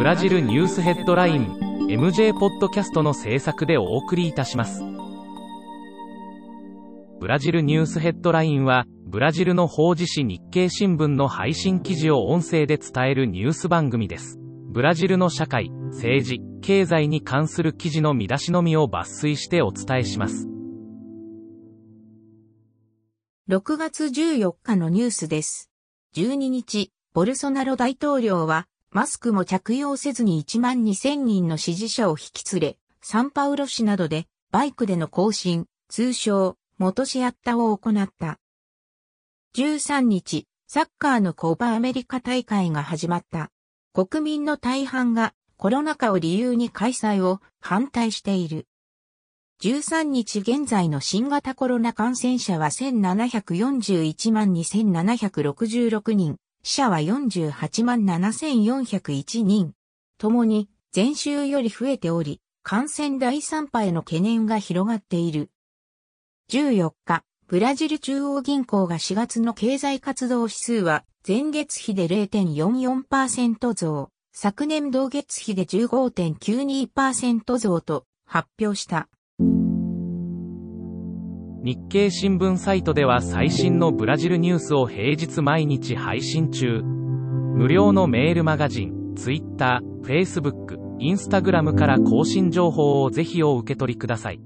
ブラジルニュースヘッドライン MJ ポッドキャストの制作でお送りいたします。ブラジルニュースヘッドラインはブラジルの法事紙日経新聞の配信記事を音声で伝えるニュース番組です。ブラジルの社会政治経済に関する記事の見出しのみを抜粋してお伝えします。6月14日のニュースです。12日、ボルソナロ大統領は、マスクも着用せずに1万2000人の支持者を引き連れ、サンパウロ市などで、バイクでの行進、通称、元シアッタを行った。13日、サッカーのコーパアメリカ大会が始まった。国民の大半がコロナ禍を理由に開催を反対している。13日現在の新型コロナ感染者は1741万2766人、死者は48万7401人。ともに前週より増えており、感染第3波への懸念が広がっている。14日、ブラジル中央銀行が4月の経済活動指数は前月比で0.44%増、昨年同月比で15.92%増と発表した。日経新聞サイトでは最新のブラジルニュースを平日毎日配信中。無料のメールマガジン、Twitter、Facebook、Instagram から更新情報をぜひお受け取りください。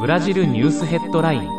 ブラジルニュースヘッドライン